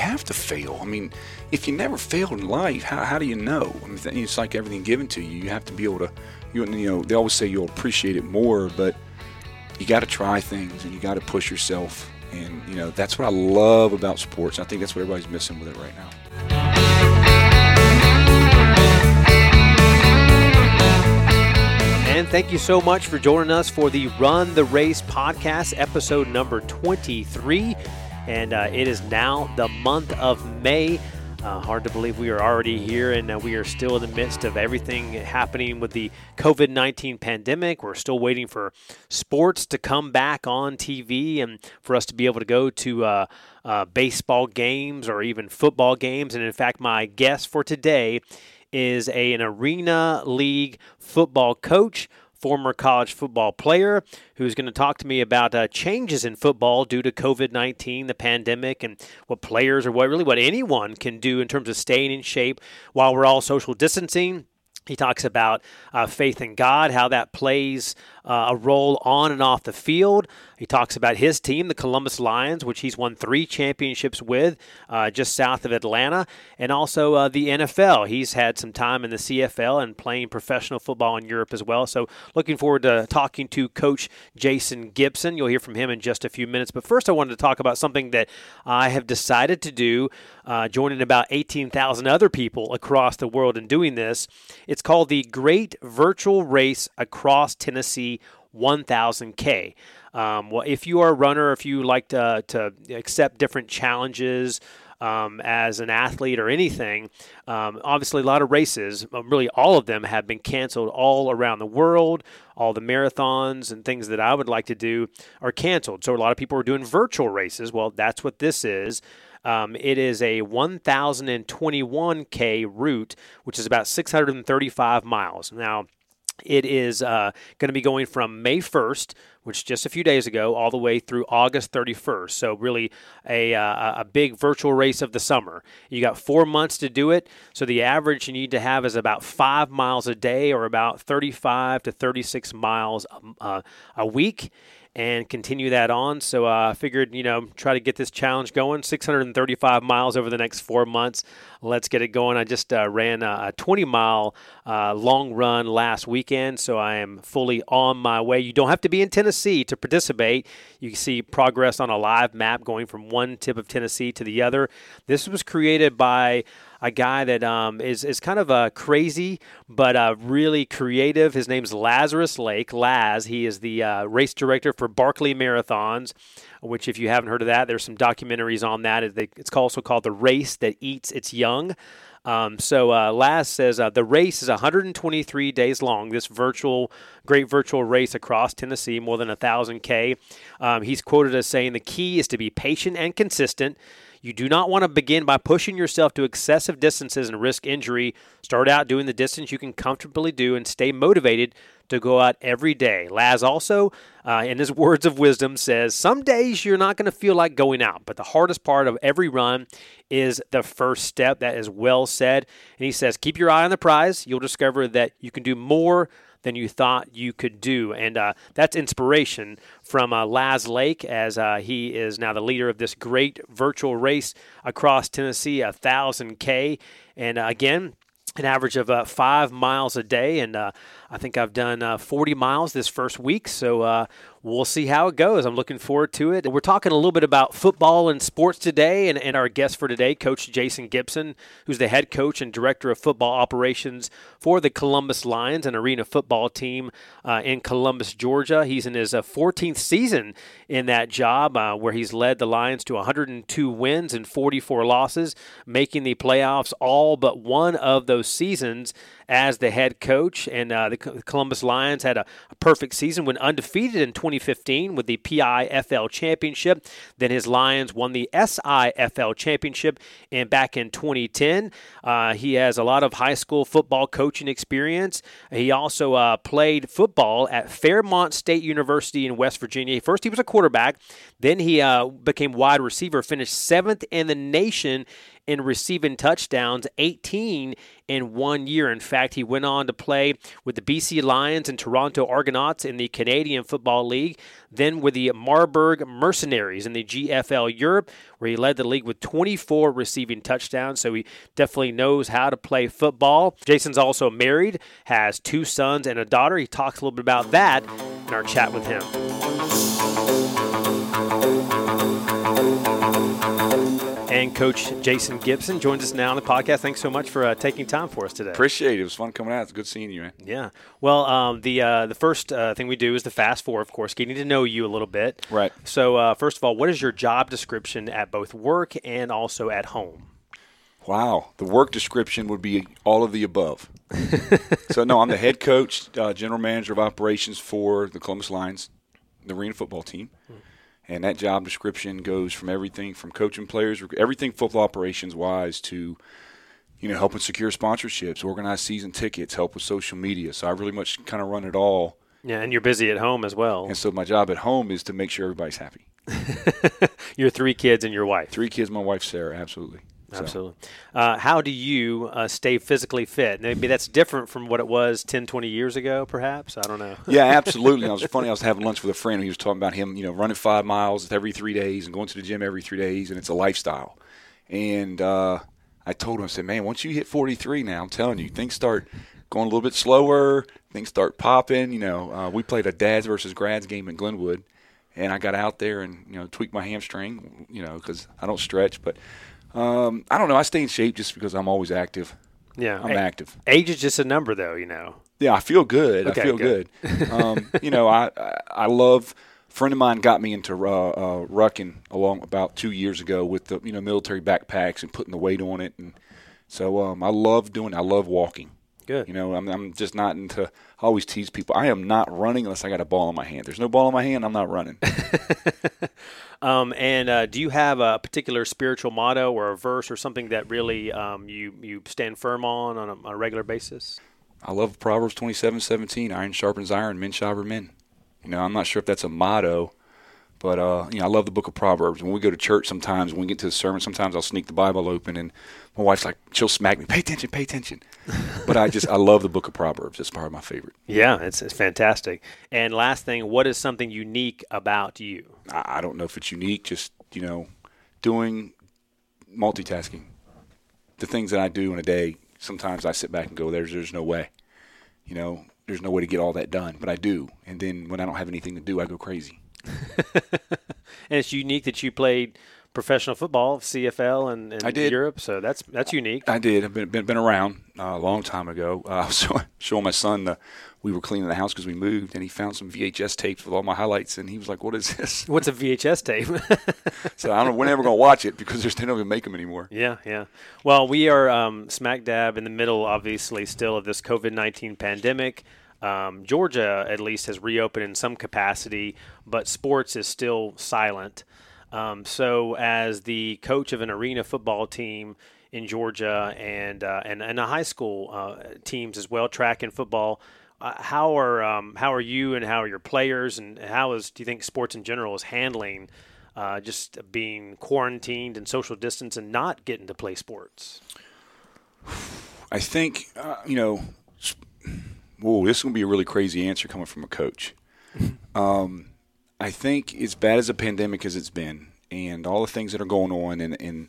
have to fail. I mean, if you never failed in life, how, how do you know? I mean, it's like everything given to you. You have to be able to, you, you know, they always say you'll appreciate it more, but you got to try things and you got to push yourself. And, you know, that's what I love about sports. I think that's what everybody's missing with it right now. And thank you so much for joining us for the Run the Race podcast, episode number 23. And uh, it is now the month of May. Uh, hard to believe we are already here and uh, we are still in the midst of everything happening with the COVID 19 pandemic. We're still waiting for sports to come back on TV and for us to be able to go to uh, uh, baseball games or even football games. And in fact, my guest for today is a, an Arena League football coach former college football player who's going to talk to me about uh, changes in football due to COVID 19, the pandemic, and what players or what really what anyone can do in terms of staying in shape while we're all social distancing. He talks about uh, faith in God, how that plays uh, a role on and off the field. He talks about his team, the Columbus Lions, which he's won three championships with uh, just south of Atlanta, and also uh, the NFL. He's had some time in the CFL and playing professional football in Europe as well. So, looking forward to talking to Coach Jason Gibson. You'll hear from him in just a few minutes. But first, I wanted to talk about something that I have decided to do, uh, joining about 18,000 other people across the world in doing this. It's called the Great Virtual Race Across Tennessee 1000K. Um, well, if you are a runner, if you like to, to accept different challenges, um, as an athlete or anything. Um, obviously, a lot of races, um, really all of them, have been canceled all around the world. All the marathons and things that I would like to do are canceled. So, a lot of people are doing virtual races. Well, that's what this is. Um, it is a 1,021K route, which is about 635 miles. Now, it is uh, going to be going from May 1st, which just a few days ago, all the way through August 31st. So, really, a, uh, a big virtual race of the summer. You got four months to do it. So, the average you need to have is about five miles a day or about 35 to 36 miles a, uh, a week and continue that on. So uh, I figured, you know, try to get this challenge going. 635 miles over the next four months. Let's get it going. I just uh, ran a 20 mile uh, long run last weekend, so I am fully on my way. You don't have to be in Tennessee to participate. You can see progress on a live map going from one tip of Tennessee to the other. This was created by a guy that um, is is kind of uh, crazy but uh, really creative. His name's Lazarus Lake. Laz. He is the uh, race director for Barkley Marathons. Which, if you haven't heard of that, there's some documentaries on that. It's also called The Race That Eats Its Young. Um, so uh, Laz says uh, the race is 123 days long. This virtual, great virtual race across Tennessee, more than a thousand k. Um, he's quoted as saying the key is to be patient and consistent. You do not want to begin by pushing yourself to excessive distances and risk injury. Start out doing the distance you can comfortably do and stay motivated to go out every day. Laz also, uh, in his words of wisdom, says some days you're not going to feel like going out, but the hardest part of every run is the first step. That is well said. And he says, keep your eye on the prize. You'll discover that you can do more than you thought you could do. And uh, that's inspiration from uh, Laz Lake, as uh, he is now the leader of this great virtual race across Tennessee, a thousand K. And uh, again, an average of uh, five miles a day, and uh, I think I've done uh, 40 miles this first week. So uh, we'll see how it goes. I'm looking forward to it. We're talking a little bit about football and sports today, and, and our guest for today, Coach Jason Gibson, who's the head coach and director of football operations for the Columbus Lions, an arena football team uh, in Columbus, Georgia. He's in his 14th uh, season in that job, uh, where he's led the Lions to 102 wins and 44 losses, making the playoffs all but one of those seasons as the head coach. And uh, the Columbus Lions had a, a, perfect season, went undefeated in 2015 with the PIFL championship. Then his Lions won the SIFL championship and back in 2010. Uh, he has a lot of high school football coaching experience. He also uh, played football at Fairmont State University in West Virginia. First, he was a quarterback. Then he uh, became wide receiver, finished seventh in the nation in receiving touchdowns, 18 in one year. In fact, he went on to play with the BC Lions and Toronto Argonauts in the Canadian Football League, then with the Marburg Mercenaries in the GFL Europe, where he led the league with 24 receiving touchdowns. So he definitely knows how to play football. Jason's also married, has two sons and a daughter. He talks a little bit about that in our chat with him. And Coach Jason Gibson joins us now on the podcast. Thanks so much for uh, taking time for us today. Appreciate it. It was fun coming out. It's good seeing you, man. Yeah. Well, um, the uh, the first uh, thing we do is the fast four, of course, getting to know you a little bit. Right. So, uh, first of all, what is your job description at both work and also at home? Wow. The work description would be all of the above. so, no, I'm the head coach, uh, general manager of operations for the Columbus Lions, the arena football team. And that job description goes from everything from coaching players, everything football operations wise, to you know helping secure sponsorships, organize season tickets, help with social media. So I really much kind of run it all. Yeah, and you're busy at home as well. And so my job at home is to make sure everybody's happy. your three kids and your wife. Three kids, my wife Sarah, absolutely. Absolutely. Uh, how do you uh, stay physically fit? Maybe that's different from what it was 10, 20 years ago, perhaps. I don't know. yeah, absolutely. it was funny. I was having lunch with a friend. And he was talking about him, you know, running five miles every three days and going to the gym every three days, and it's a lifestyle. And uh, I told him, I said, man, once you hit 43 now, I'm telling you, things start going a little bit slower. Things start popping. You know, uh, we played a dads versus grads game in Glenwood, and I got out there and you know tweaked my hamstring. You know, because I don't stretch, but um, I don't know. I stay in shape just because I'm always active. Yeah, I'm a- active. Age is just a number, though. You know. Yeah, I feel good. Okay, I feel good. good. um, you know, I, I I love. A friend of mine got me into uh, uh, rucking along about two years ago with the you know military backpacks and putting the weight on it, and so um, I love doing. I love walking. Good. You know, I'm, I'm just not into. I always tease people. I am not running unless I got a ball in my hand. There's no ball in my hand. I'm not running. Um, and uh, do you have a particular spiritual motto or a verse or something that really um, you you stand firm on on a, on a regular basis? I love Proverbs 27:17. Iron sharpens iron, men sharpen men. You know, I'm not sure if that's a motto, but uh, you know, I love the book of Proverbs. When we go to church, sometimes when we get to the sermon, sometimes I'll sneak the Bible open, and my wife's like, she'll smack me, "Pay attention, pay attention." but I just I love the book of Proverbs. It's probably my favorite. Yeah, it's, it's fantastic. And last thing, what is something unique about you? I, I don't know if it's unique, just you know, doing multitasking. The things that I do in a day, sometimes I sit back and go, "There's there's no way," you know, there's no way to get all that done, but I do. And then when I don't have anything to do, I go crazy. And it's unique that you played professional football, CFL, and, and I did. Europe. So that's that's unique. I did. I've been been, been around uh, a long time ago. Uh, I was showing, showing my son the. We were cleaning the house because we moved, and he found some VHS tapes with all my highlights, and he was like, "What is this?" What's a VHS tape? So I don't know. We're never gonna watch it because there's they don't even make them anymore. Yeah, yeah. Well, we are um, smack dab in the middle, obviously, still of this COVID 19 pandemic. Um, Georgia, at least, has reopened in some capacity, but sports is still silent. Um, so, as the coach of an arena football team in Georgia and uh, and, and a high school uh, teams as well, track and football, uh, how are um, how are you and how are your players and how is do you think sports in general is handling uh, just being quarantined and social distance and not getting to play sports? I think uh, you know. Whoa, this is gonna be a really crazy answer coming from a coach. um, I think as bad as a pandemic as it's been, and all the things that are going on and, and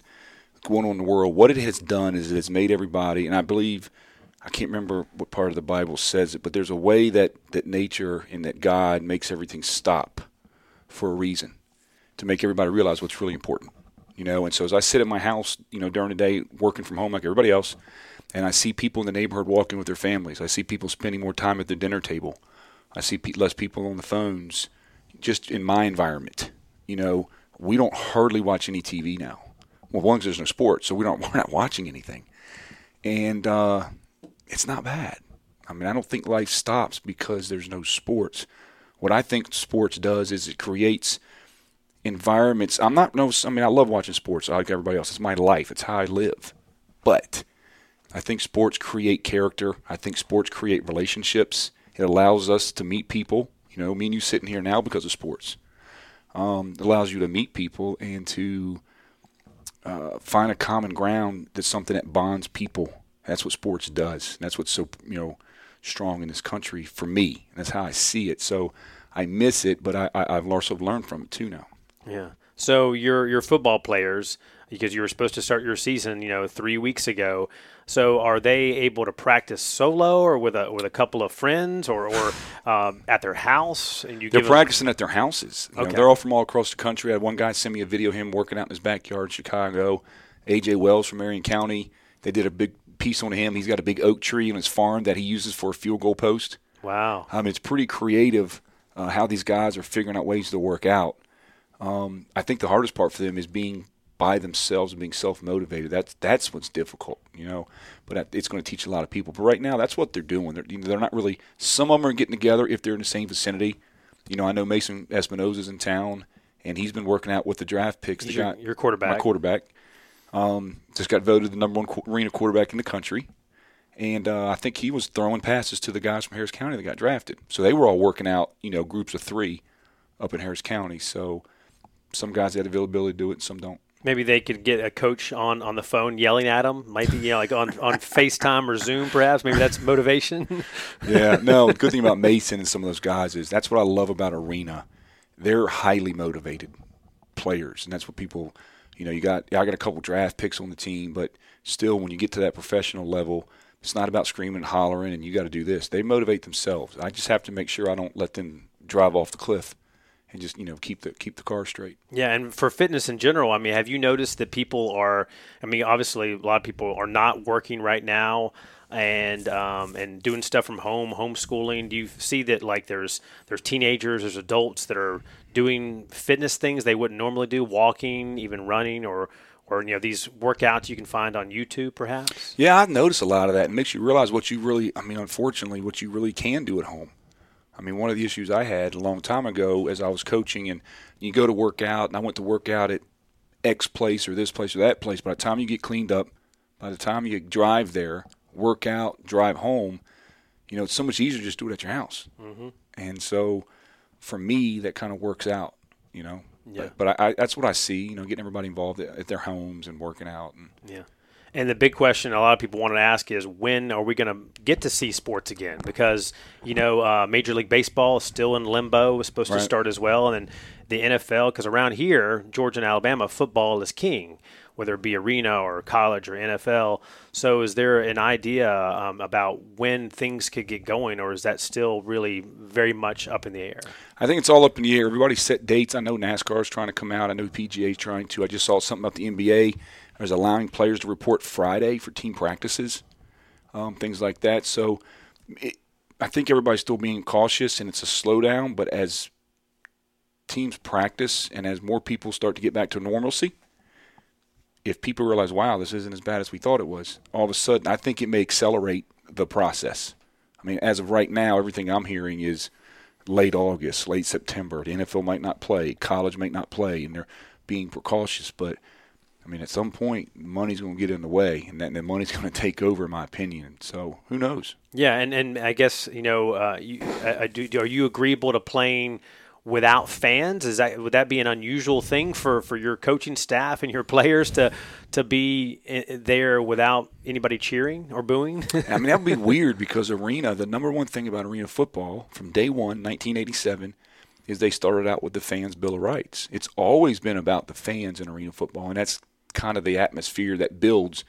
going on in the world, what it has done is it has made everybody, and I believe, I can't remember what part of the Bible says it, but there's a way that, that nature and that God makes everything stop for a reason to make everybody realize what's really important. You know, and so as I sit at my house, you know, during the day working from home like everybody else, and I see people in the neighborhood walking with their families. I see people spending more time at the dinner table. I see pe- less people on the phones. Just in my environment, you know, we don't hardly watch any TV now. Well, one, there's no sports, so we don't we're not watching anything, and uh, it's not bad. I mean, I don't think life stops because there's no sports. What I think sports does is it creates environments. I'm not no. I mean, I love watching sports like everybody else. It's my life. It's how I live. But I think sports create character. I think sports create relationships. It allows us to meet people. You know, me and you sitting here now because of sports. Um, it allows you to meet people and to uh, find a common ground that's something that bonds people. That's what sports does. That's what's so you know strong in this country for me. That's how I see it. So I miss it, but I, I, I've also learned from it too now. Yeah. So your your football players, because you were supposed to start your season, you know, three weeks ago. So are they able to practice solo or with a with a couple of friends or, or um, at their house? And you they're practicing them... at their houses. You okay. know, they're all from all across the country. I had one guy send me a video of him working out in his backyard in Chicago. AJ Wells from Marion County. They did a big piece on him. He's got a big oak tree in his farm that he uses for a field goal post. Wow. I mean, it's pretty creative uh, how these guys are figuring out ways to work out. Um, I think the hardest part for them is being by themselves and being self motivated. That's that's what's difficult, you know. But it's going to teach a lot of people. But right now, that's what they're doing. They're they're not really. Some of them are getting together if they're in the same vicinity. You know, I know Mason Espinosa's in town, and he's been working out with the draft picks. He's your, your quarterback. My quarterback. Um, just got voted the number one arena quarterback in the country. And uh, I think he was throwing passes to the guys from Harris County that got drafted. So they were all working out, you know, groups of three up in Harris County. So some guys had availability to do it, and some don't. Maybe they could get a coach on, on the phone yelling at them. Might be you know, like on, on FaceTime or Zoom, perhaps. Maybe that's motivation. yeah, no. The good thing about Mason and some of those guys is that's what I love about Arena. They're highly motivated players, and that's what people – you know, you got I got a couple draft picks on the team, but still, when you get to that professional level, it's not about screaming and hollering and you got to do this. They motivate themselves. I just have to make sure I don't let them drive off the cliff and just you know keep the keep the car straight. Yeah, and for fitness in general, I mean, have you noticed that people are? I mean, obviously, a lot of people are not working right now and um, and doing stuff from home, homeschooling. Do you see that like there's there's teenagers, there's adults that are doing fitness things they wouldn't normally do, walking, even running, or or you know these workouts you can find on YouTube, perhaps. Yeah, I've noticed a lot of that. It makes you realize what you really, I mean, unfortunately, what you really can do at home. I mean, one of the issues I had a long time ago as I was coaching, and you go to work out, and I went to work out at X place or this place or that place. By the time you get cleaned up, by the time you drive there, work out, drive home, you know, it's so much easier to just do it at your house. Mm-hmm. And so for me, that kind of works out, you know. Yeah. But, but I, I, that's what I see, you know, getting everybody involved at, at their homes and working out. And, yeah. And the big question a lot of people want to ask is when are we going to get to see sports again? Because you know, uh, Major League Baseball is still in limbo. It's supposed right. to start as well, and then the NFL. Because around here, Georgia and Alabama, football is king whether it be arena or college or NFL. So, is there an idea um, about when things could get going, or is that still really very much up in the air? I think it's all up in the air. Everybody set dates. I know NASCAR is trying to come out. I know PGA is trying to. I just saw something about the NBA. There's allowing players to report Friday for team practices, um, things like that. So, it, I think everybody's still being cautious, and it's a slowdown. But as teams practice and as more people start to get back to normalcy, if people realize, wow, this isn't as bad as we thought it was, all of a sudden, I think it may accelerate the process. I mean, as of right now, everything I'm hearing is late August, late September. The NFL might not play, college might not play, and they're being precautious. But I mean, at some point, money's going to get in the way, and that, money's going to take over, in my opinion. So who knows? Yeah, and, and I guess you know, uh, you, I, I do, are you agreeable to playing? without fans? Is that would that be an unusual thing for, for your coaching staff and your players to to be there without anybody cheering or booing? I mean, that would be weird because arena. The number one thing about arena football from day one, 1987, is they started out with the fans' bill of rights. It's always been about the fans in arena football, and that's kind of the atmosphere that builds.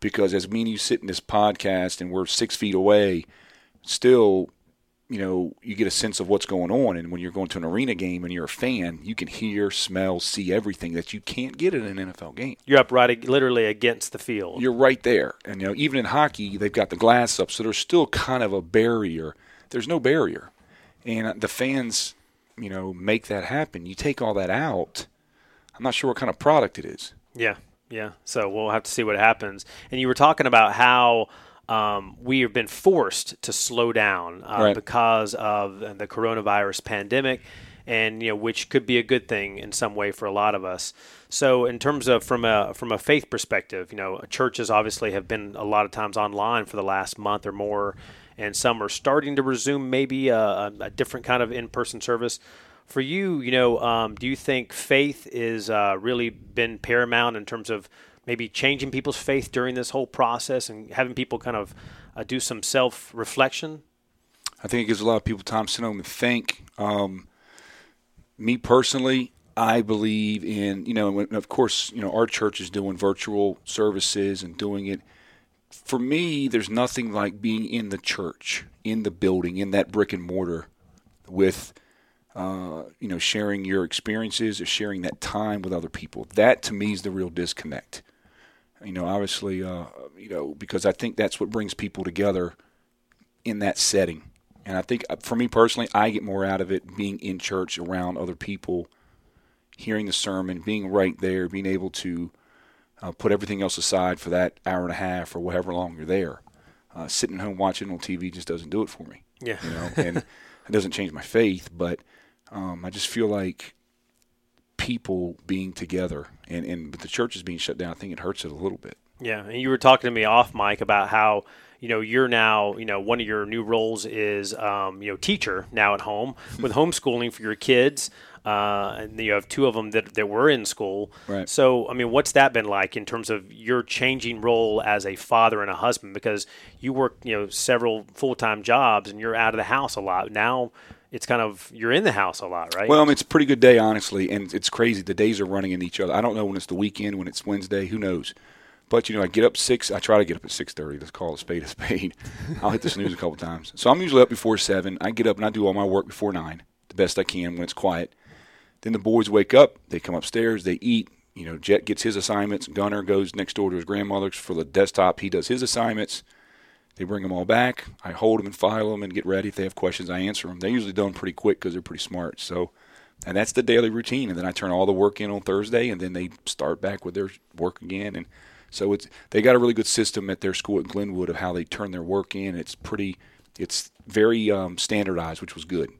Because as me and you sit in this podcast and we're six feet away, still you know, you get a sense of what's going on. And when you're going to an arena game and you're a fan, you can hear, smell, see everything that you can't get in an NFL game. You're up right, literally against the field. You're right there. And, you know, even in hockey, they've got the glass up, so there's still kind of a barrier. There's no barrier. And uh, the fans, you know, make that happen. You take all that out, I'm not sure what kind of product it is. Yeah, yeah. So we'll have to see what happens. And you were talking about how – um, we have been forced to slow down uh, right. because of the coronavirus pandemic, and you know which could be a good thing in some way for a lot of us. So, in terms of from a from a faith perspective, you know, churches obviously have been a lot of times online for the last month or more, and some are starting to resume maybe a, a different kind of in person service For you, you know, um, do you think faith is uh, really been paramount in terms of maybe changing people's faith during this whole process and having people kind of uh, do some self reflection? I think it gives a lot of people time to sit home and think. Um, me personally, I believe in you know, of course, you know, our church is doing virtual services and doing it. For me, there's nothing like being in the church, in the building, in that brick and mortar, with uh, you know, sharing your experiences or sharing that time with other people. That to me is the real disconnect. You know, obviously, uh, you know, because I think that's what brings people together in that setting. And I think uh, for me personally, I get more out of it being in church around other people, hearing the sermon, being right there, being able to uh, put everything else aside for that hour and a half or whatever long you're there. Uh, sitting at home watching on TV just doesn't do it for me. Yeah. You know, and it doesn't change my faith, but um, I just feel like people being together and, and the church is being shut down, I think it hurts it a little bit. Yeah, and you were talking to me off mic about how you know you're now you know one of your new roles is um, you know teacher now at home with homeschooling for your kids. Uh, and you have two of them that, that were in school. Right. So, I mean, what's that been like in terms of your changing role as a father and a husband? Because you work, you know, several full time jobs and you're out of the house a lot. Now, it's kind of you're in the house a lot, right? Well, I mean, it's a pretty good day, honestly, and it's crazy. The days are running into each other. I don't know when it's the weekend, when it's Wednesday. Who knows? But you know, I get up six. I try to get up at six thirty. Let's call it spade a spade. I'll hit the snooze a couple times. So I'm usually up before seven. I get up and I do all my work before nine, the best I can when it's quiet. Then the boys wake up. They come upstairs. They eat. You know, Jet gets his assignments. Gunner goes next door to his grandmother's for the desktop. He does his assignments. They bring them all back. I hold them and file them and get ready. If they have questions, I answer them. They're usually done pretty quick because they're pretty smart. So, and that's the daily routine. And then I turn all the work in on Thursday, and then they start back with their work again. And so it's they got a really good system at their school at Glenwood of how they turn their work in. It's pretty, it's very um, standardized, which was good.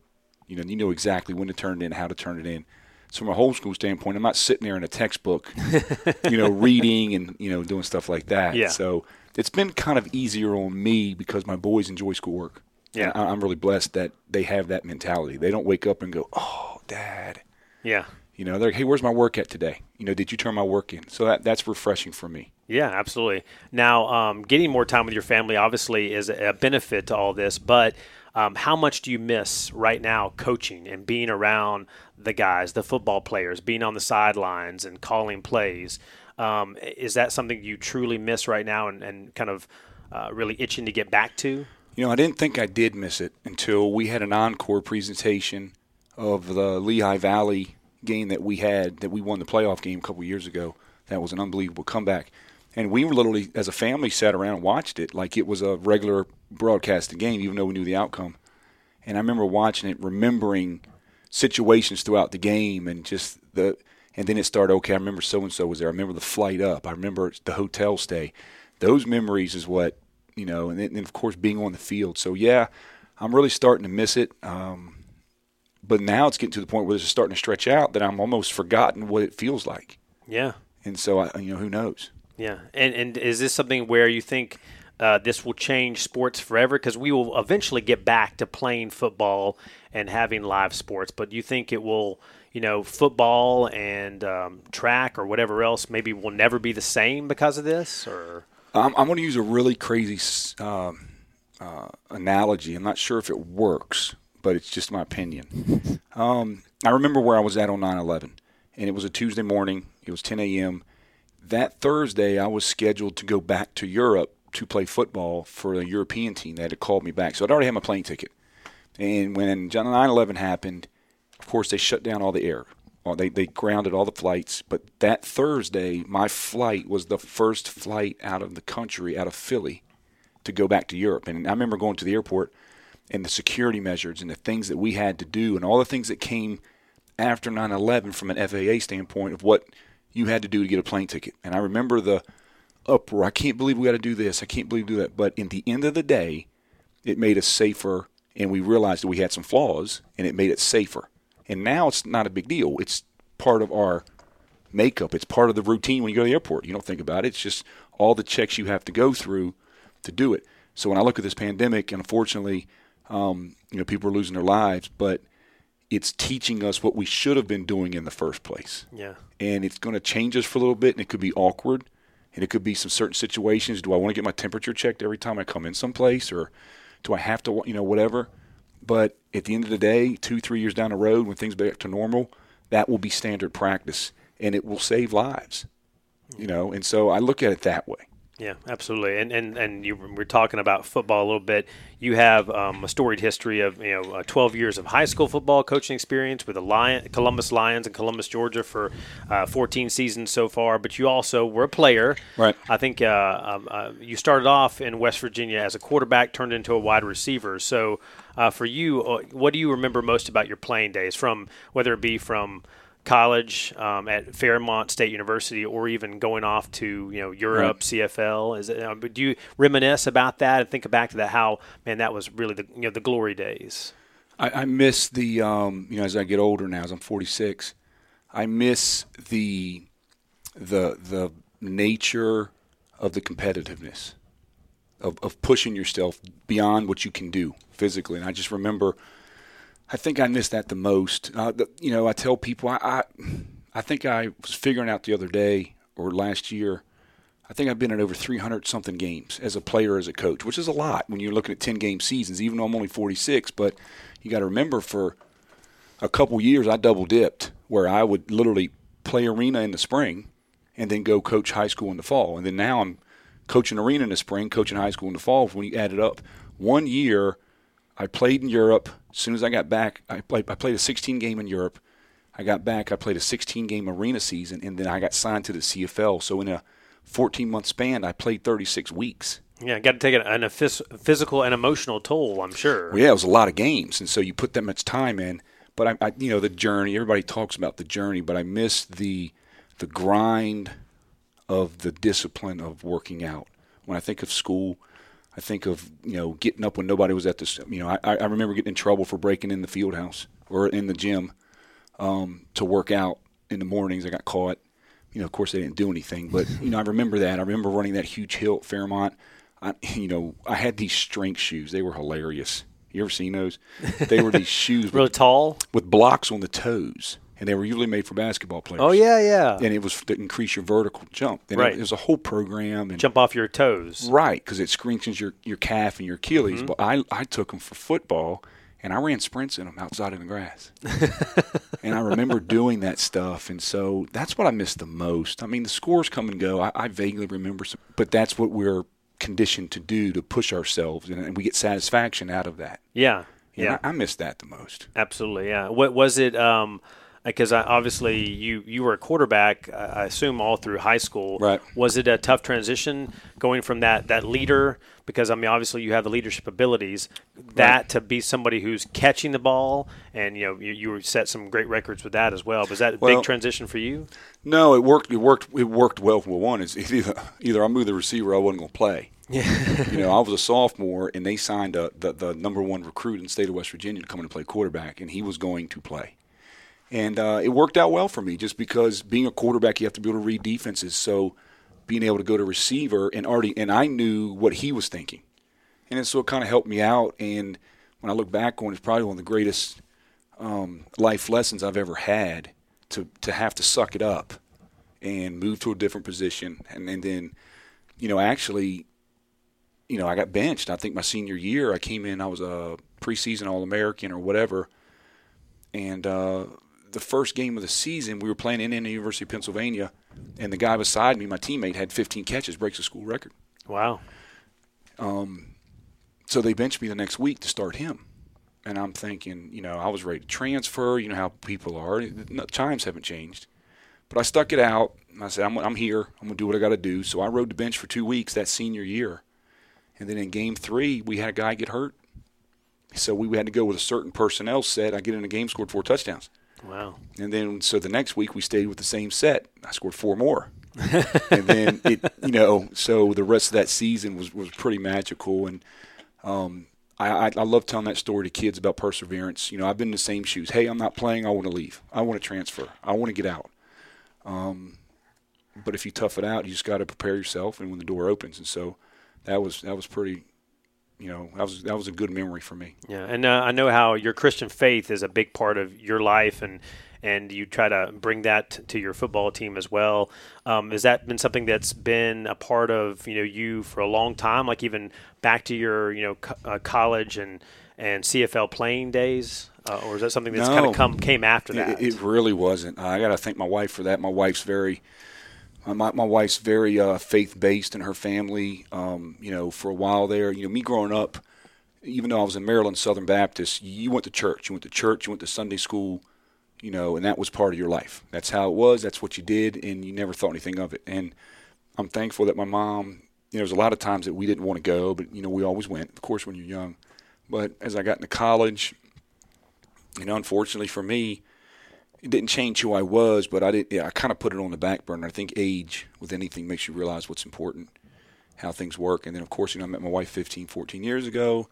You know, you know exactly when to turn it in, how to turn it in. So from a homeschool standpoint, I'm not sitting there in a textbook, you know, reading and you know doing stuff like that. Yeah. So it's been kind of easier on me because my boys enjoy schoolwork. Yeah. And I'm really blessed that they have that mentality. They don't wake up and go, "Oh, Dad." yeah. You know, they're like, "Hey, where's my work at today?" You know, did you turn my work in? So that that's refreshing for me. Yeah, absolutely. Now, um, getting more time with your family obviously is a benefit to all this, but um, how much do you miss right now coaching and being around the guys, the football players, being on the sidelines and calling plays? Um, is that something you truly miss right now and, and kind of uh, really itching to get back to? You know, I didn't think I did miss it until we had an encore presentation of the Lehigh Valley game that we had that we won the playoff game a couple years ago. That was an unbelievable comeback. And we were literally, as a family, sat around and watched it like it was a regular broadcasted game, even though we knew the outcome. And I remember watching it, remembering situations throughout the game, and just the. And then it started. Okay, I remember so and so was there. I remember the flight up. I remember the hotel stay. Those memories is what you know, and then of course being on the field. So yeah, I'm really starting to miss it. Um, but now it's getting to the point where it's starting to stretch out that I'm almost forgotten what it feels like. Yeah. And so I, you know, who knows? Yeah, and and is this something where you think uh, this will change sports forever? Because we will eventually get back to playing football and having live sports, but do you think it will? You know, football and um, track or whatever else maybe will never be the same because of this, or I'm, I'm going to use a really crazy um, uh, analogy. I'm not sure if it works, but it's just my opinion. Um, I remember where I was at on 9/11, and it was a Tuesday morning. It was 10 a.m. That Thursday, I was scheduled to go back to Europe to play football for a European team that had called me back. So I'd already had my plane ticket. And when 9/11 happened, of course they shut down all the air. Well, they they grounded all the flights. But that Thursday, my flight was the first flight out of the country, out of Philly, to go back to Europe. And I remember going to the airport and the security measures and the things that we had to do and all the things that came after 9/11 from an FAA standpoint of what you had to do to get a plane ticket. And I remember the uproar. I can't believe we got to do this. I can't believe we do that. But in the end of the day, it made us safer, and we realized that we had some flaws, and it made it safer. And now it's not a big deal. It's part of our makeup. It's part of the routine when you go to the airport. You don't think about it. It's just all the checks you have to go through to do it. So when I look at this pandemic, and unfortunately, um, you know, people are losing their lives, but it's teaching us what we should have been doing in the first place. Yeah. And it's going to change us for a little bit, and it could be awkward, and it could be some certain situations. Do I want to get my temperature checked every time I come in someplace, or do I have to, you know, whatever? But at the end of the day, two, three years down the road, when things back to normal, that will be standard practice, and it will save lives. You know, and so I look at it that way. Yeah, absolutely. And and and you were talking about football a little bit. You have um, a storied history of you know uh, 12 years of high school football coaching experience with the Lion, Columbus Lions in Columbus, Georgia, for uh, 14 seasons so far. But you also were a player. Right. I think uh, um, uh, you started off in West Virginia as a quarterback, turned into a wide receiver. So uh, for you, uh, what do you remember most about your playing days? From whether it be from college um, at Fairmont State University, or even going off to you know Europe, right. CFL? Is it? Uh, do you reminisce about that and think back to that? How man, that was really the you know the glory days. I, I miss the um, you know as I get older now, as I'm 46, I miss the the the nature of the competitiveness of, of pushing yourself beyond what you can do physically. And I just remember I think I miss that the most. Uh, the, you know, I tell people I, I, I think I was figuring out the other day or last year. I think I've been in over 300 something games as a player, as a coach, which is a lot when you're looking at 10 game seasons. Even though I'm only 46, but you got to remember for a couple years I double dipped, where I would literally play arena in the spring and then go coach high school in the fall, and then now I'm coaching arena in the spring, coaching high school in the fall. When you add it up, one year I played in Europe. As soon as I got back, I played, I played a 16 game in Europe. I got back, I played a 16 game arena season, and then I got signed to the CFL. So in a 14 month span, I played 36 weeks. Yeah, got to take an, a physical and emotional toll, I'm sure. Well, yeah, it was a lot of games, and so you put that much time in. But I, I, you know, the journey. Everybody talks about the journey, but I miss the the grind of the discipline of working out. When I think of school, I think of you know getting up when nobody was at this. You know, I, I remember getting in trouble for breaking in the field house or in the gym um, to work out in the mornings. I got caught. You know, of course, they didn't do anything, but you know, I remember that. I remember running that huge hill at Fairmont. I, you know, I had these strength shoes. They were hilarious. You ever seen those? They were these shoes, really with, tall, with blocks on the toes and they were usually made for basketball players. Oh yeah, yeah. And it was to increase your vertical jump. And right. It, was a whole program. And, jump off your toes. Right, because it strengthens your, your calf and your Achilles. Mm-hmm. But I I took them for football, and I ran sprints in them outside in the grass. and I remember doing that stuff, and so that's what I miss the most. I mean, the scores come and go. I, I vaguely remember, some, but that's what we're conditioned to do to push ourselves, and, and we get satisfaction out of that. Yeah. And yeah, I, I miss that the most. Absolutely, yeah. What was it? Um, because obviously you you were a quarterback, I assume all through high school. Right. Was it a tough transition going from that that leader? Because I mean, obviously you have the leadership abilities. That right. to be somebody who's catching the ball, and you know you, you set some great records with that as well. Was that a well, big transition for you? No, it worked. It worked. It worked well for one. Is either either I moved the receiver, I wasn't going to play. Yeah. you know, I was a sophomore, and they signed a, the the number one recruit in the state of West Virginia to come in and play quarterback, and he was going to play. And uh, it worked out well for me just because being a quarterback, you have to be able to read defenses. So being able to go to receiver and already, and I knew what he was thinking. And so it kind of helped me out. And when I look back on it, it's probably one of the greatest um, life lessons I've ever had to, to have to suck it up and move to a different position. And, and then, you know, actually, you know, I got benched. I think my senior year, I came in, I was a preseason All American or whatever. And uh, the first game of the season, we were playing Indiana University of Pennsylvania, and the guy beside me, my teammate, had 15 catches, breaks a school record. Wow. Um, so they benched me the next week to start him. And I'm thinking, you know, I was ready to transfer. You know how people are. The times haven't changed. But I stuck it out. I said, I'm, I'm here. I'm going to do what I got to do. So I rode the bench for two weeks that senior year. And then in game three, we had a guy get hurt. So we had to go with a certain personnel set. I get in a game, scored four touchdowns. Wow. And then so the next week we stayed with the same set. I scored four more. and then it, you know, so the rest of that season was was pretty magical. And um, I, I, I love telling that story to kids about perseverance. You know, I've been in the same shoes. Hey, I'm not playing. I want to leave. I want to transfer. I want to get out. Um, but if you tough it out, you just got to prepare yourself, and when the door opens, and so that was that was pretty you know that was that was a good memory for me. Yeah, and uh, I know how your Christian faith is a big part of your life, and and you try to bring that to your football team as well. Um, has that been something that's been a part of you know you for a long time, like even back to your you know co- uh, college and and CFL playing days, uh, or is that something that's No. kind of come came after that? It, it really wasn't. I got to thank my wife for that. My wife's very, my, my my wife's very uh, faith based in her family. Um, you know, for a while there, you know, me growing up, even though I was in Maryland Southern Baptist, you went to church. You went to church. You went to Sunday school. You know, and that was part of your life. That's how it was. That's what you did, and you never thought anything of it. And I'm thankful that my mom. You know, there's a lot of times that we didn't want to go, but you know, we always went. Of course, when you're young. But as I got into college, you know, unfortunately for me, it didn't change who I was, but I did. Yeah, I kind of put it on the back burner. I think age with anything makes you realize what's important, how things work, and then of course, you know, I met my wife 15, 14 years ago,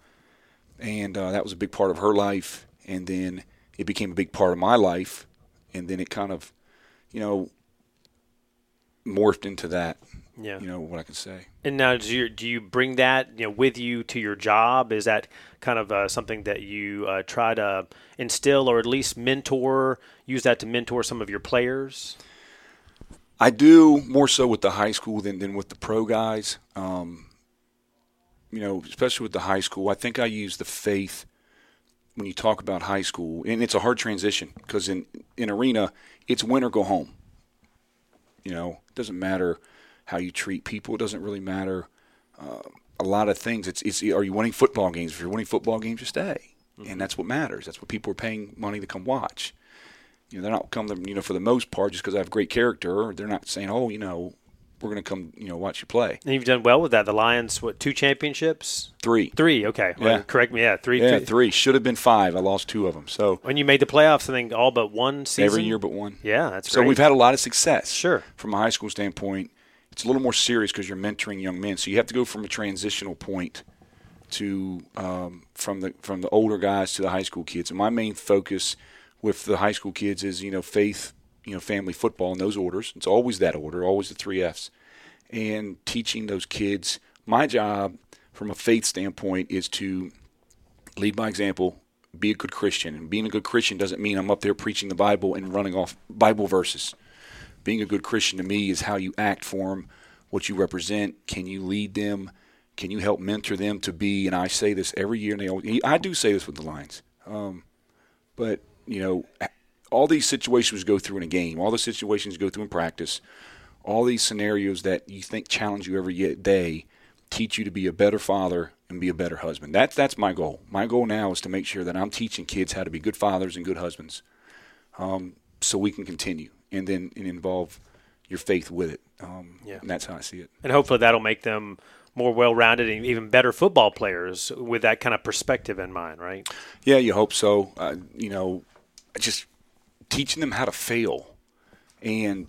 and uh, that was a big part of her life, and then it became a big part of my life, and then it kind of, you know, morphed into that. Yeah. You know what I can say. And now, do you, do you bring that you know with you to your job? Is that kind of uh, something that you uh, try to instill, or at least mentor? Use that to mentor some of your players. I do more so with the high school than, than with the pro guys. Um, you know, especially with the high school, I think I use the faith when you talk about high school, and it's a hard transition because in in arena, it's win or go home. You know, it doesn't matter how you treat people. It doesn't really matter uh, a lot of things. It's it's are you winning football games? If you're winning football games, you stay, and that's what matters. That's what people are paying money to come watch. You know, they're not coming, you know, for the most part, just because I have great character. They're not saying, "Oh, you know, we're going to come, you know, watch you play." And you've done well with that. The Lions, what two championships? Three, Three. Okay. Yeah. correct me. Yeah, three. yeah, three. three should have been five. I lost two of them. So When you made the playoffs, I think all but one season. every year but one. Yeah, that's right. So great. we've had a lot of success. Sure. From a high school standpoint, it's a little more serious because you're mentoring young men. So you have to go from a transitional point to um, from the from the older guys to the high school kids. And my main focus with the high school kids is you know faith, you know family football in those orders. It's always that order, always the three Fs, and teaching those kids. My job from a faith standpoint is to lead by example, be a good Christian. And being a good Christian doesn't mean I'm up there preaching the Bible and running off Bible verses. Being a good Christian to me is how you act for them, what you represent. Can you lead them? Can you help mentor them to be? And I say this every year, and they always, I do say this with the Lions. Um, but you know, all these situations go through in a game. All the situations go through in practice. All these scenarios that you think challenge you every day teach you to be a better father and be a better husband. That's that's my goal. My goal now is to make sure that I'm teaching kids how to be good fathers and good husbands, um, so we can continue and then and involve your faith with it. Um, Yeah. and that's how I see it. and hopefully that'll make them more well-rounded and even better football players with that kind of perspective in mind, right? Yeah, you hope so. Uh, you know, just teaching them how to fail, and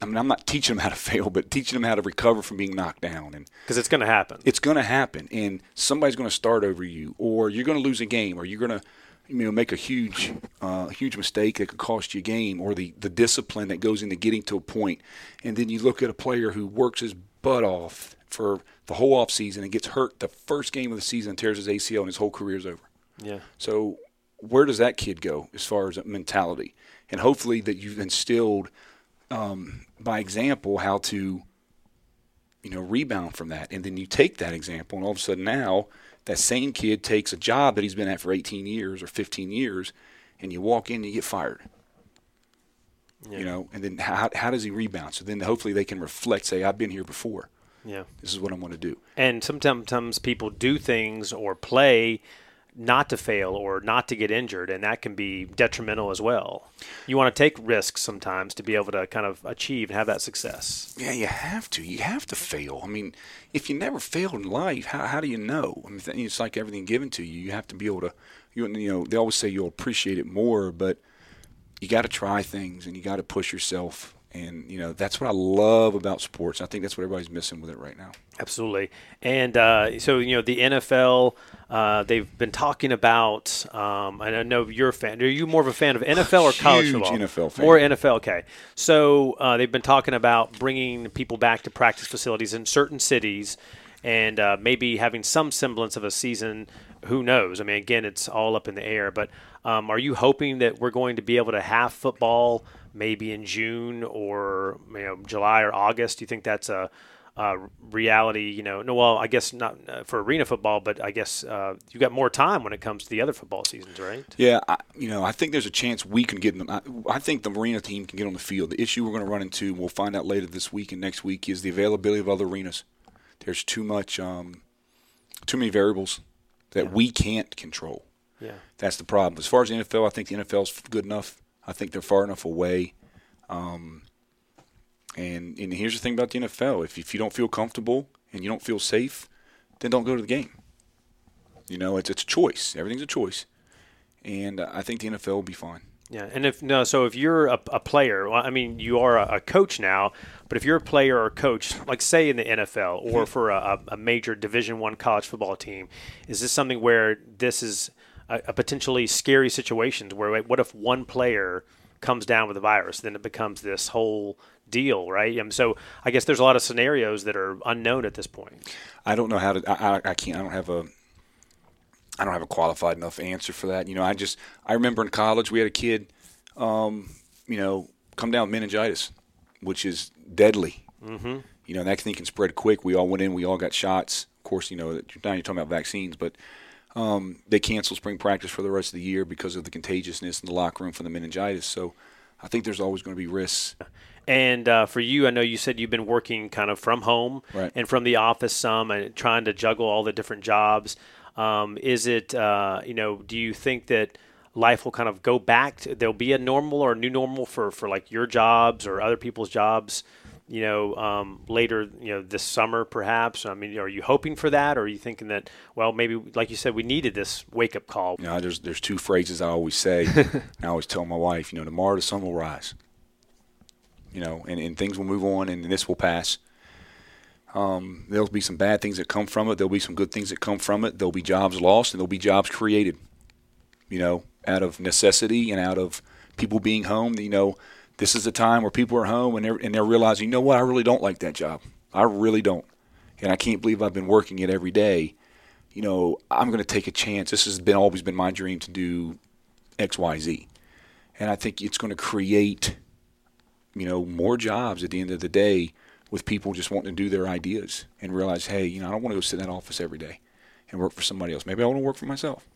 I mean, I'm not teaching them how to fail, but teaching them how to recover from being knocked down and Because it's going to happen. it's going to happen and somebody's going to start over you or you're going to lose a game or you're going to you know make a huge uh, huge mistake that could cost you a game or the the discipline that goes into getting to a point and then you look at a player who works his butt off for the whole off season and gets hurt the first game of the season and tears his ACL and his whole career is over yeah. so where does that kid go as far as mentality? And hopefully that you've instilled um, by example how to, you know, rebound from that. And then you take that example, and all of a sudden now that same kid takes a job that he's been at for 18 years or 15 years, and you walk in and you get fired. Yeah. You know, and then how, how does he rebound? So then hopefully they can reflect, say, I've been here before. Yeah. This is what I'm going to do. And sometimes people do things or play not to fail or not to get injured, and that can be detrimental as well. You want to take risks sometimes to be able to kind of achieve and have that success. Yeah, you have to. You have to fail. I mean, if you never failed in life, how, how do you know? I mean, it's like everything given to you. You have to be able to, you, you know, they always say you'll appreciate it more, but you got to try things and you got to push yourself. And, you know, that's what I love about sports. I think that's what everybody's missing with it right now. Absolutely. And uh, so, you know, the NFL, uh, they've been talking about, um, and I know you're a fan. Are you more of a fan of NFL or college Huge football? NFL fan. More NFL, okay. So uh, they've been talking about bringing people back to practice facilities in certain cities. and uh, maybe having some semblance of a season. Who knows? I mean, again, it's all up in the air. But um, are you hoping that we're going to be able to have football maybe in June or you know July or August? Do you think that's a uh, reality, you know, no, well, I guess not uh, for arena football, but I guess uh, you got more time when it comes to the other football seasons, right? Yeah, I, you know, I think there's a chance we can get them. I, I think the arena team can get on the field. The issue we're going to run into, we'll find out later this week and next week, is the availability of other arenas. There's too much, um, too many variables that yeah. we can't control. Yeah, that's the problem. As far as the NFL, I think the NFL's good enough. I think they're far enough away. Um, and and here's the thing about the NFL: if if you don't feel comfortable and you don't feel safe, then don't go to the game. You know, it's it's a choice. Everything's a choice, and I think the NFL will be fine. Yeah, and if no, so if you're a, a player, well, I mean, you are a, a, coach now, but if you're a player or a coach, like say in the NFL or mm-hmm. for a, a major Division One college football team, is this something where this is a, a potentially scary situation? Where what if one player comes down with the virus, then it becomes this whole deal, right? Um, so I guess there's a lot of scenarios that are unknown at this point. I don't know how to. I, I can't. I don't have a. I don't have a qualified enough answer for that. You know, I just I remember in college we had a kid, um, you know, come down with meningitis, which is deadly. Mm-hmm. You know, that thing can spread quick. We all went in. We all got shots. Of course, you know, now you're talking about vaccines, but um, they canceled spring practice for the rest of the year because of the contagiousness in the locker room for the meningitis. So I think there's always going to be risks. And uh, for you, I know you said you've been working kind of from home right. and from the office some, and trying to juggle all the different jobs. Um, is it, uh, you know, do you think that life will kind of go back? To, there'll be a normal or a new normal for for like your jobs or other people's jobs you know, um, later, you know, this summer perhaps? I mean, are you hoping for that, or are you thinking that, well, maybe, like you said, we needed this wake up call? You know, there's there's two phrases I always say. I always tell my wife, you know, tomorrow the sun will rise. You know, and, and things will move on, and this will pass. Um, there'll be some bad things that come from it. There'll be some good things that come from it. There'll be jobs lost, and there'll be jobs created. You know, out of necessity and out of people being home. You know this is a time where people are home and they're, and they're realizing, you know what, I really don't like that job. I really don't. And I can't believe I've been working it every day. You know, I'm going to take a chance. This has been always been my dream to do X, Y, Z. And I think it's going to create, you know, more jobs at the end of the day with people just wanting to do their ideas and realize, hey, you know, I don't want to go sit in that office every day and work for somebody else. Maybe I want to work for myself.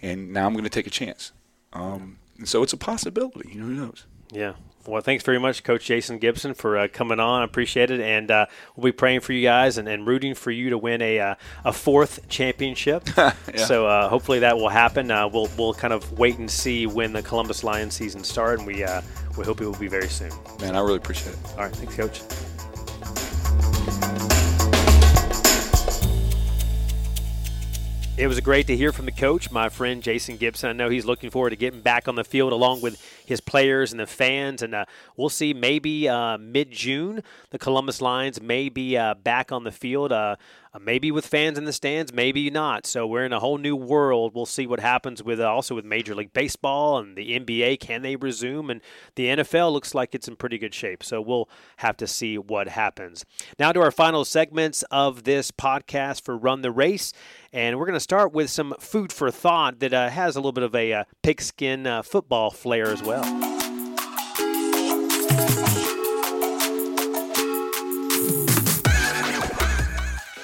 And now I'm going to take a chance. Um, and so it's a possibility. You know, who knows? Yeah. Well, thanks very much, Coach Jason Gibson, for uh, coming on. I appreciate it, and uh, we'll be praying for you guys and, and rooting for you to win a uh, a fourth championship. yeah. So uh, hopefully that will happen. Uh, we'll we'll kind of wait and see when the Columbus Lions season start, and we uh, we hope it will be very soon. Man, I really appreciate it. All right, thanks, Coach. It was great to hear from the coach, my friend Jason Gibson. I know he's looking forward to getting back on the field along with his players and the fans. And uh, we'll see maybe uh, mid June, the Columbus Lions may be uh, back on the field. Uh, uh, maybe with fans in the stands, maybe not. So we're in a whole new world. We'll see what happens with uh, also with Major League Baseball and the NBA. Can they resume? And the NFL looks like it's in pretty good shape. So we'll have to see what happens. Now to our final segments of this podcast for Run the Race, and we're going to start with some food for thought that has a little bit of a pigskin football flair as well.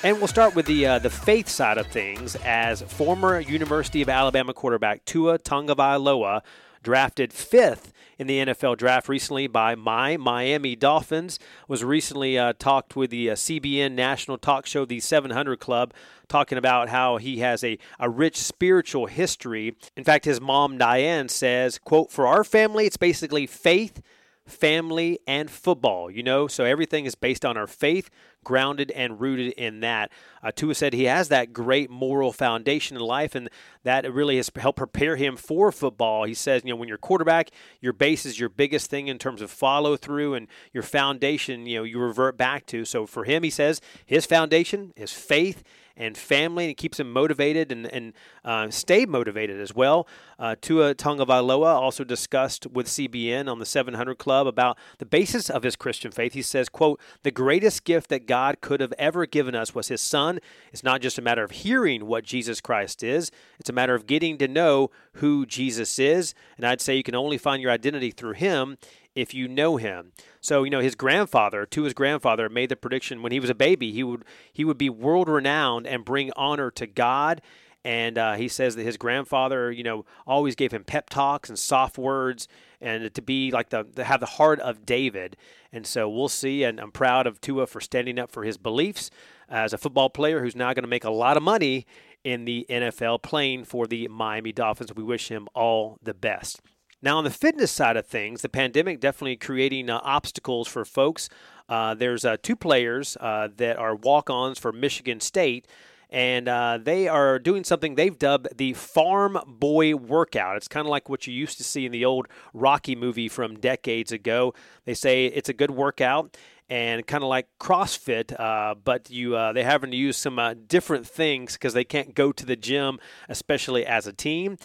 And we'll start with the uh, the faith side of things, as former University of Alabama quarterback Tua Tagovailoa drafted fifth in the NFL draft recently by my Miami Dolphins. Was recently uh, talked with the uh, CBN national talk show, the 700 Club, talking about how he has a, a rich spiritual history. In fact, his mom Diane says, "quote For our family, it's basically faith." Family, and football, you know? So everything is based on our faith, grounded and rooted in that. Uh, Tua said he has that great moral foundation in life, and that really has helped prepare him for football. He says, you know, when you're quarterback, your base is your biggest thing in terms of follow through, and your foundation, you know, you revert back to. So for him, he says his foundation is faith and family, and it keeps him motivated and, and uh, stay motivated as well. Uh, Tua Tagovailoa also discussed with CBN on the 700 Club about the basis of his Christian faith. He says, quote, the greatest gift that God could have ever given us was His Son. It's not just a matter of hearing what Jesus Christ is, it's a matter of getting to know who Jesus is. And I'd say you can only find your identity through Him if you know him. So, you know, his grandfather, to his grandfather, made the prediction when he was a baby, he would he would be world renowned and bring honor to God and uh, he says that his grandfather, you know, always gave him pep talks and soft words, and to be like the to have the heart of David. And so we'll see. And I'm proud of Tua for standing up for his beliefs as a football player who's now going to make a lot of money in the NFL playing for the Miami Dolphins. We wish him all the best. Now, on the fitness side of things, the pandemic definitely creating uh, obstacles for folks. Uh, there's uh, two players uh, that are walk ons for Michigan State and uh, they are doing something they've dubbed the Farm Boy Workout. It's kind of like what you used to see in the old Rocky movie from decades ago. They say it's a good workout and kind of like CrossFit, uh, but you uh, they're having to use some uh, different things because they can't go to the gym, especially as a team.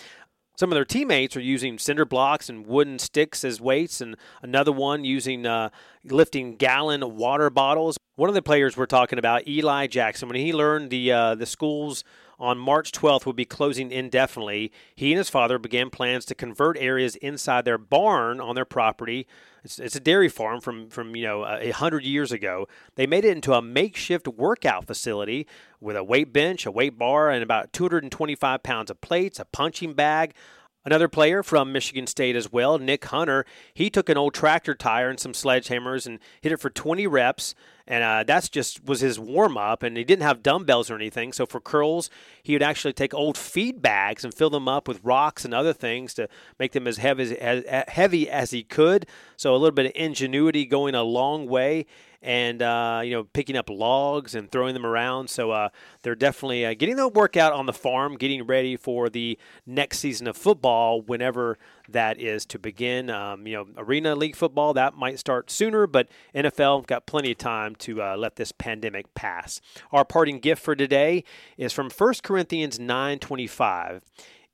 Some of their teammates are using cinder blocks and wooden sticks as weights, and another one using uh, lifting gallon water bottles. One of the players we're talking about, Eli Jackson, when he learned the uh, the schools on March 12th would be closing indefinitely, he and his father began plans to convert areas inside their barn on their property. It's, it's a dairy farm from from you know a hundred years ago. They made it into a makeshift workout facility with a weight bench, a weight bar, and about 225 pounds of plates, a punching bag, Another player from Michigan State as well, Nick Hunter, he took an old tractor tire and some sledgehammers and hit it for 20 reps and uh, that's just was his warm up. And he didn't have dumbbells or anything. So for curls, he would actually take old feed bags and fill them up with rocks and other things to make them as heavy as, as heavy as he could. So a little bit of ingenuity going a long way and uh, you know picking up logs and throwing them around. So uh, they're definitely uh, getting the workout on the farm, getting ready for the next season of football whenever that is to begin. Um, you know, Arena League football that might start sooner, but NFL got plenty of time to uh, let this pandemic pass. Our parting gift for today is from 1 Corinthians 9:25.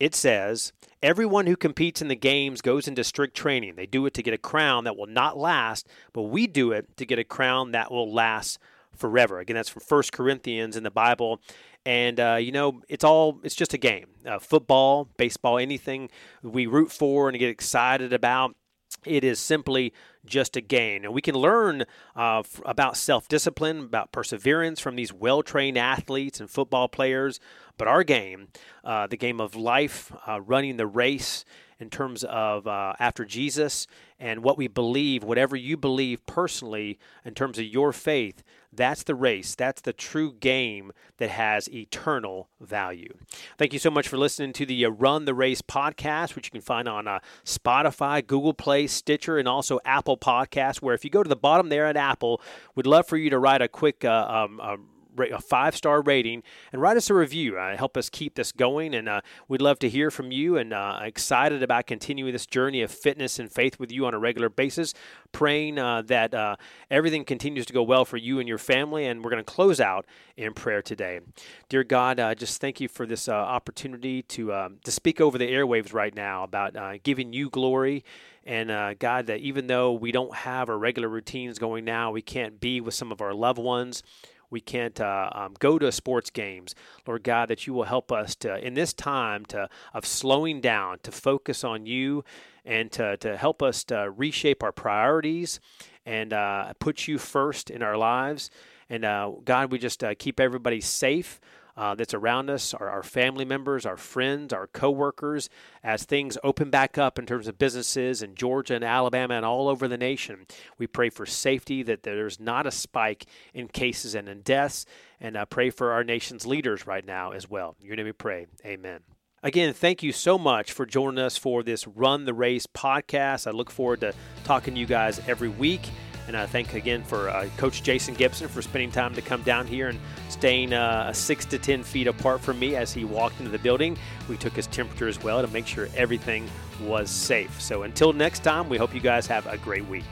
It says, Everyone who competes in the games goes into strict training. They do it to get a crown that will not last, but we do it to get a crown that will last forever. Again, that's from First Corinthians in the Bible. And, uh, you know, it's all, it's just a game. Uh, football, baseball, anything we root for and get excited about. It is simply just a game. And we can learn uh, f- about self discipline, about perseverance from these well trained athletes and football players. But our game, uh, the game of life, uh, running the race in terms of uh, after Jesus and what we believe, whatever you believe personally in terms of your faith, that's the race. That's the true game that has eternal value. Thank you so much for listening to the uh, Run the Race podcast, which you can find on uh, Spotify, Google Play, Stitcher, and also Apple Podcasts. Where if you go to the bottom there at Apple, we'd love for you to write a quick uh, um, um a five star rating and write us a review. Uh, help us keep this going, and uh, we'd love to hear from you. And uh, excited about continuing this journey of fitness and faith with you on a regular basis. Praying uh, that uh, everything continues to go well for you and your family. And we're going to close out in prayer today. Dear God, uh, just thank you for this opportunity to um, to speak over the airwaves right now about giving you glory. And uh, God, that even though we don't have our regular routines going now, we can't be with some of our loved ones we can't uh, um, go to sports games. Lord God, that you will help us to in this time to of slowing down to focus on you and to, to help us to reshape our priorities and uh, put you first in our lives. And uh, God, we just uh, keep everybody safe uh, that's around us, our, our family members, our friends, our coworkers, as things open back up in terms of businesses in Georgia and Alabama and all over the nation. We pray for safety, that there's not a spike in cases and in deaths, and uh, pray for our nation's leaders right now as well. Your name we pray. Amen. Again, thank you so much for joining us for this Run the Race podcast. I look forward to talking to you guys every week. And I thank again for uh, Coach Jason Gibson for spending time to come down here and staying uh, six to 10 feet apart from me as he walked into the building. We took his temperature as well to make sure everything was safe. So until next time, we hope you guys have a great week.